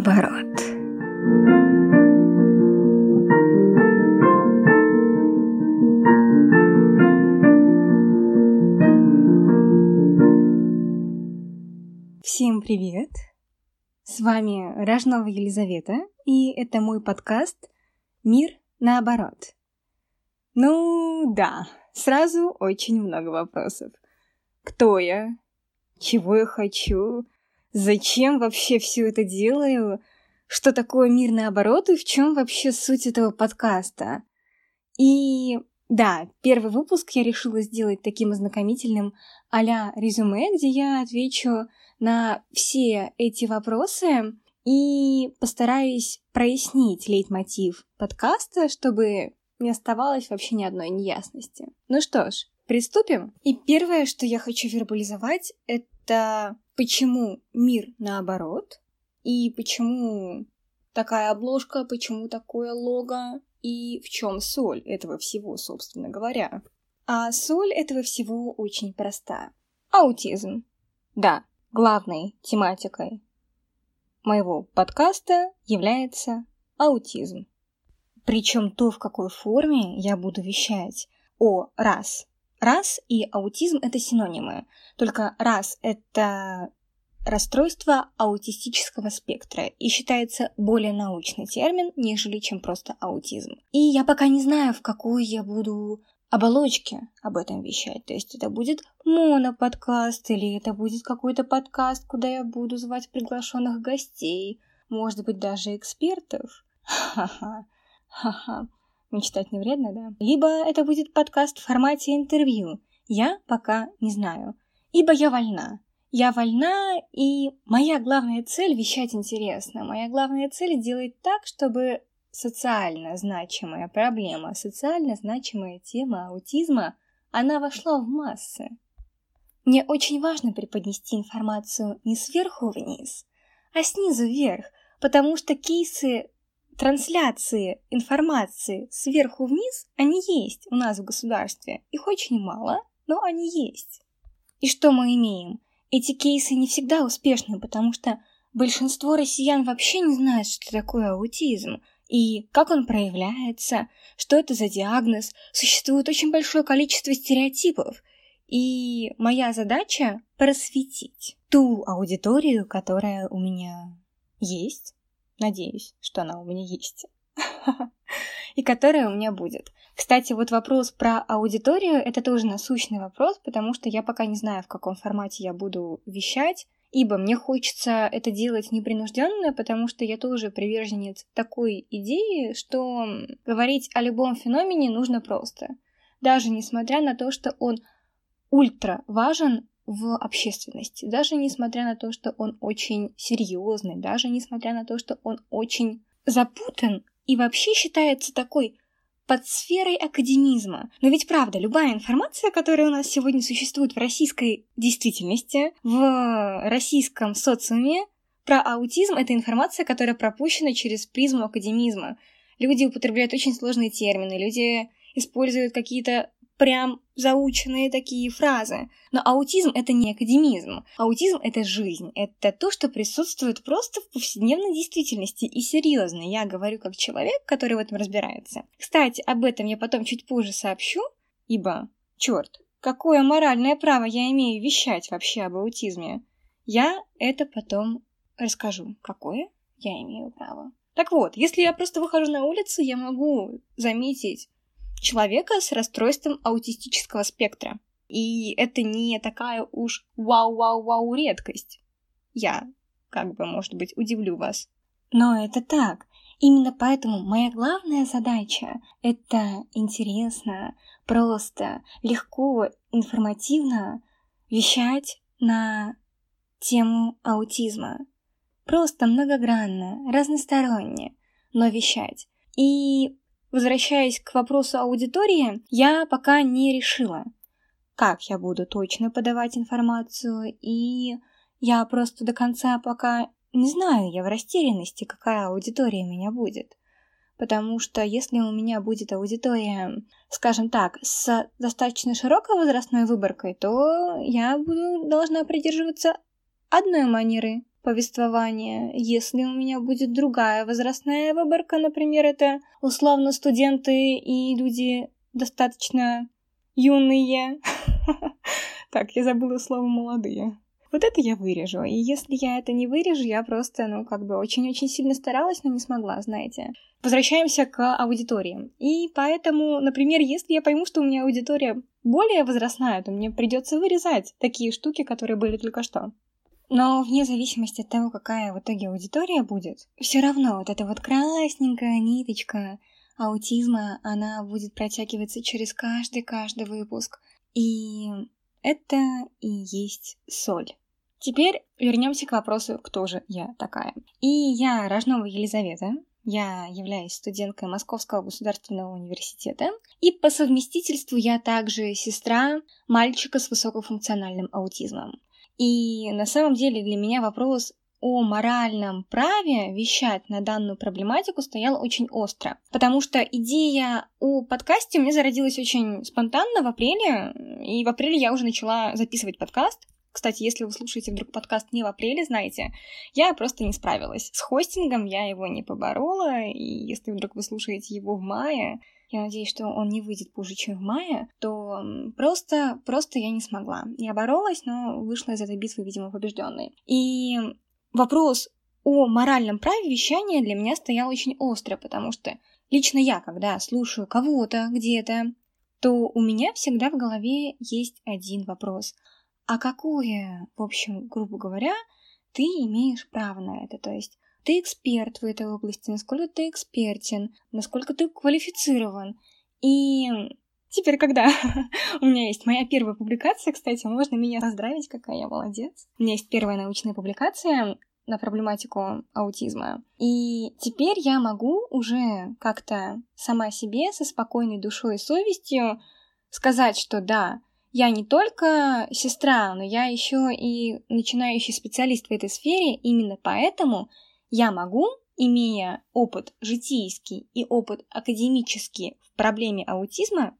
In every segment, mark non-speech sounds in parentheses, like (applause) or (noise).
наоборот. Всем привет! С вами Рожнова Елизавета, и это мой подкаст «Мир наоборот». Ну да, сразу очень много вопросов. Кто я? Чего я хочу? Зачем вообще все это делаю? Что такое мир наоборот и в чем вообще суть этого подкаста? И да, первый выпуск я решила сделать таким ознакомительным а резюме, где я отвечу на все эти вопросы и постараюсь прояснить лейтмотив подкаста, чтобы не оставалось вообще ни одной неясности. Ну что ж, приступим. И первое, что я хочу вербализовать, это почему мир наоборот, и почему такая обложка, почему такое лого, и в чем соль этого всего, собственно говоря. А соль этого всего очень проста. Аутизм. Да, главной тематикой моего подкаста является аутизм. Причем то, в какой форме я буду вещать. О, раз. Раз и аутизм – это синонимы. Только раз – это расстройство аутистического спектра и считается более научный термин, нежели чем просто аутизм. И я пока не знаю, в какую я буду оболочке об этом вещать. То есть это будет моноподкаст или это будет какой-то подкаст, куда я буду звать приглашенных гостей, может быть, даже экспертов. (laughs) Ха-ха. Ха-ха. Мечтать не вредно, да? Либо это будет подкаст в формате интервью. Я пока не знаю. Ибо я вольна. Я вольна, и моя главная цель — вещать интересно. Моя главная цель — делать так, чтобы социально значимая проблема, социально значимая тема аутизма, она вошла в массы. Мне очень важно преподнести информацию не сверху вниз, а снизу вверх, потому что кейсы трансляции информации сверху вниз, они есть у нас в государстве. Их очень мало, но они есть. И что мы имеем? Эти кейсы не всегда успешны, потому что большинство россиян вообще не знают, что такое аутизм, и как он проявляется, что это за диагноз. Существует очень большое количество стереотипов, и моя задача просветить ту аудиторию, которая у меня есть, Надеюсь, что она у меня есть. (laughs) И которая у меня будет. Кстати, вот вопрос про аудиторию — это тоже насущный вопрос, потому что я пока не знаю, в каком формате я буду вещать, ибо мне хочется это делать непринужденно, потому что я тоже приверженец такой идеи, что говорить о любом феномене нужно просто. Даже несмотря на то, что он ультра важен в общественности, даже несмотря на то, что он очень серьезный, даже несмотря на то, что он очень запутан и вообще считается такой под сферой академизма. Но ведь правда, любая информация, которая у нас сегодня существует в российской действительности, в российском социуме, про аутизм, это информация, которая пропущена через призму академизма. Люди употребляют очень сложные термины, люди используют какие-то прям заученные такие фразы. Но аутизм — это не академизм. Аутизм — это жизнь. Это то, что присутствует просто в повседневной действительности. И серьезно, я говорю как человек, который в этом разбирается. Кстати, об этом я потом чуть позже сообщу, ибо, черт, какое моральное право я имею вещать вообще об аутизме? Я это потом расскажу. Какое я имею право? Так вот, если я просто выхожу на улицу, я могу заметить человека с расстройством аутистического спектра. И это не такая уж вау-вау-вау редкость. Я, как бы, может быть, удивлю вас. Но это так. Именно поэтому моя главная задача — это интересно, просто, легко, информативно вещать на тему аутизма. Просто многогранно, разносторонне, но вещать. И Возвращаясь к вопросу аудитории, я пока не решила, как я буду точно подавать информацию, и я просто до конца пока не знаю, я в растерянности, какая аудитория меня будет. Потому что если у меня будет аудитория, скажем так, с достаточно широкой возрастной выборкой, то я буду должна придерживаться одной манеры повествования. Если у меня будет другая возрастная выборка, например, это условно студенты и люди достаточно юные. (laughs) Так, я забыла слово молодые. Вот это я вырежу. И если я это не вырежу, я просто, ну, как бы очень-очень сильно старалась, но не смогла, знаете. Возвращаемся к аудитории. И поэтому, например, если я пойму, что у меня аудитория более возрастная, то мне придется вырезать такие штуки, которые были только что. Но вне зависимости от того, какая в итоге аудитория будет, все равно вот эта вот красненькая ниточка аутизма, она будет протягиваться через каждый-каждый выпуск. И это и есть соль. Теперь вернемся к вопросу, кто же я такая. И я Рожнова Елизавета, я являюсь студенткой Московского государственного университета, и по совместительству я также сестра мальчика с высокофункциональным аутизмом. И на самом деле для меня вопрос о моральном праве вещать на данную проблематику стоял очень остро. Потому что идея о подкасте у меня зародилась очень спонтанно в апреле, и в апреле я уже начала записывать подкаст. Кстати, если вы слушаете вдруг подкаст не в апреле, знаете, я просто не справилась. С хостингом я его не поборола, и если вдруг вы слушаете его в мае, я надеюсь, что он не выйдет позже, чем в мае, то просто, просто я не смогла. Я боролась, но вышла из этой битвы, видимо, побежденной. И вопрос о моральном праве вещания для меня стоял очень остро, потому что лично я, когда слушаю кого-то где-то, то у меня всегда в голове есть один вопрос. А какое, в общем, грубо говоря, ты имеешь право на это? То есть ты эксперт в этой области, насколько ты экспертен, насколько ты квалифицирован. И теперь, когда (laughs) у меня есть моя первая публикация, кстати, можно меня поздравить, какая я молодец. У меня есть первая научная публикация на проблематику аутизма. И теперь я могу уже как-то сама себе со спокойной душой и совестью сказать, что да, я не только сестра, но я еще и начинающий специалист в этой сфере, именно поэтому я могу, имея опыт житейский и опыт академический в проблеме аутизма,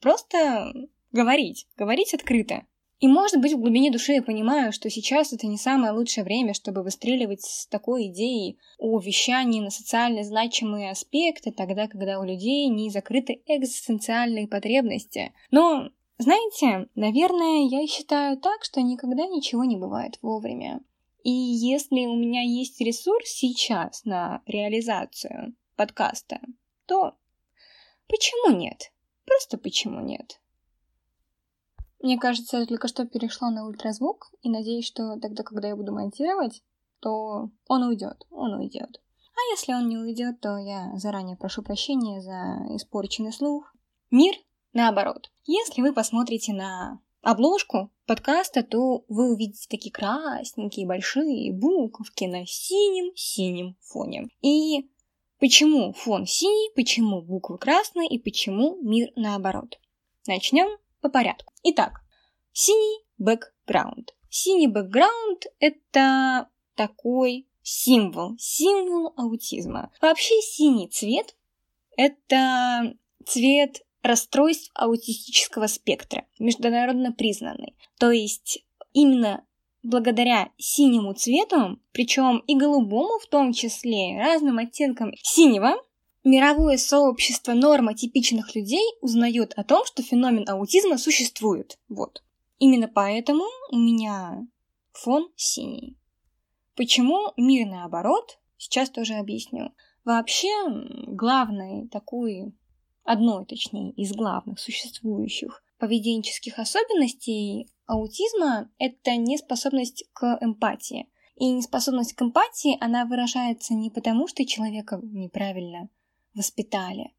просто говорить, говорить открыто. И, может быть, в глубине души я понимаю, что сейчас это не самое лучшее время, чтобы выстреливать с такой идеей о вещании на социально значимые аспекты, тогда, когда у людей не закрыты экзистенциальные потребности. Но, знаете, наверное, я считаю так, что никогда ничего не бывает вовремя. И если у меня есть ресурс сейчас на реализацию подкаста, то почему нет? Просто почему нет? Мне кажется, я только что перешла на ультразвук, и надеюсь, что тогда, когда я буду монтировать, то он уйдет, он уйдет. А если он не уйдет, то я заранее прошу прощения за испорченный слух. Мир наоборот. Если вы посмотрите на обложку подкаста, то вы увидите такие красненькие большие буковки на синем-синем фоне. И почему фон синий, почему буквы красные и почему мир наоборот? Начнем по порядку. Итак, синий бэкграунд. Синий бэкграунд — это такой символ, символ аутизма. Вообще синий цвет — это цвет расстройств аутистического спектра, международно признанный. То есть именно благодаря синему цвету, причем и голубому в том числе, разным оттенкам синего, мировое сообщество нормотипичных людей узнает о том, что феномен аутизма существует. Вот. Именно поэтому у меня фон синий. Почему мир наоборот? Сейчас тоже объясню. Вообще, главный такой одной, точнее, из главных существующих поведенческих особенностей аутизма – это неспособность к эмпатии. И неспособность к эмпатии, она выражается не потому, что человека неправильно воспитали,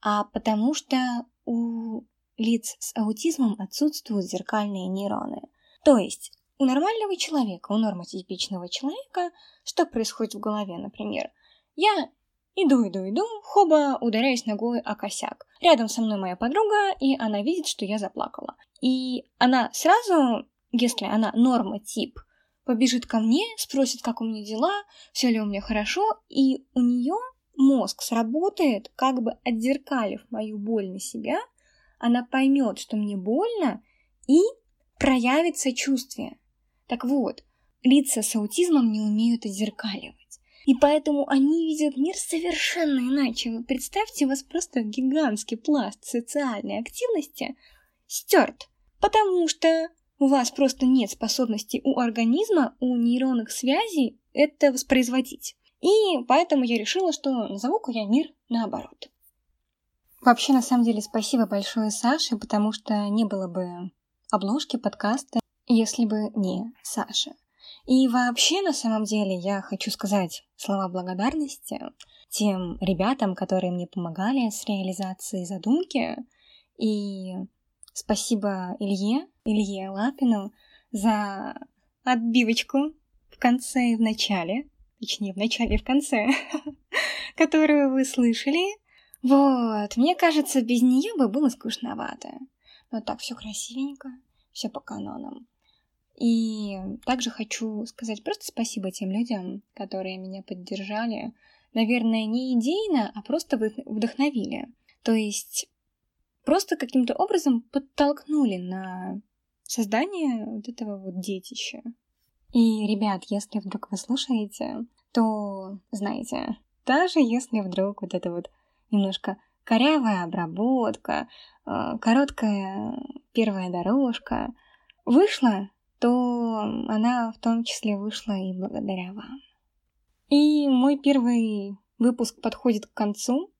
а потому что у лиц с аутизмом отсутствуют зеркальные нейроны. То есть у нормального человека, у нормотипичного человека, что происходит в голове, например? Я Иду, иду, иду, хоба, ударяюсь ногой о косяк. Рядом со мной моя подруга, и она видит, что я заплакала. И она сразу, если она норма-тип, побежит ко мне, спросит, как у меня дела, все ли у меня хорошо, и у нее мозг сработает, как бы отзеркалив мою боль на себя, она поймет, что мне больно, и проявит сочувствие. Так вот, лица с аутизмом не умеют отзеркаливать. И поэтому они видят мир совершенно иначе. Вы представьте, у вас просто гигантский пласт социальной активности стерт, потому что у вас просто нет способности у организма, у нейронных связей это воспроизводить. И поэтому я решила, что назову-ка я мир наоборот. Вообще, на самом деле, спасибо большое Саше, потому что не было бы обложки подкаста, если бы не Саша. И вообще, на самом деле, я хочу сказать слова благодарности тем ребятам, которые мне помогали с реализацией задумки. И спасибо Илье, Илье Лапину за отбивочку в конце и в начале, точнее, в начале и в конце, (laughs) которую вы слышали. Вот, мне кажется, без нее бы было скучновато. Но так все красивенько, все по канонам. И также хочу сказать просто спасибо тем людям, которые меня поддержали. Наверное, не идейно, а просто вдохновили. То есть просто каким-то образом подтолкнули на создание вот этого вот детища. И, ребят, если вдруг вы слушаете, то знаете, даже если вдруг вот это вот немножко корявая обработка, э, короткая первая дорожка вышла, то она в том числе вышла и благодаря вам. И мой первый выпуск подходит к концу.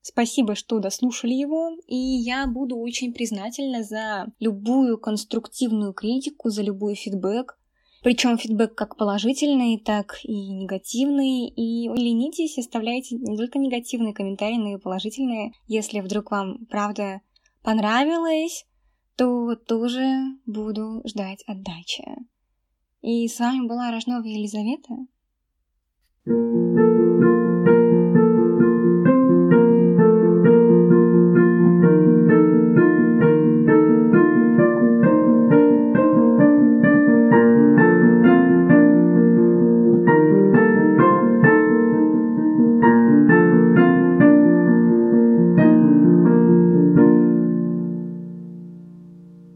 Спасибо, что дослушали его, и я буду очень признательна за любую конструктивную критику, за любой фидбэк. Причем фидбэк как положительный, так и негативный. И ленитесь, оставляйте не только негативные комментарии, но и положительные. Если вдруг вам правда понравилось, то тоже буду ждать отдачи. И с вами была Рожнова Елизавета. thank you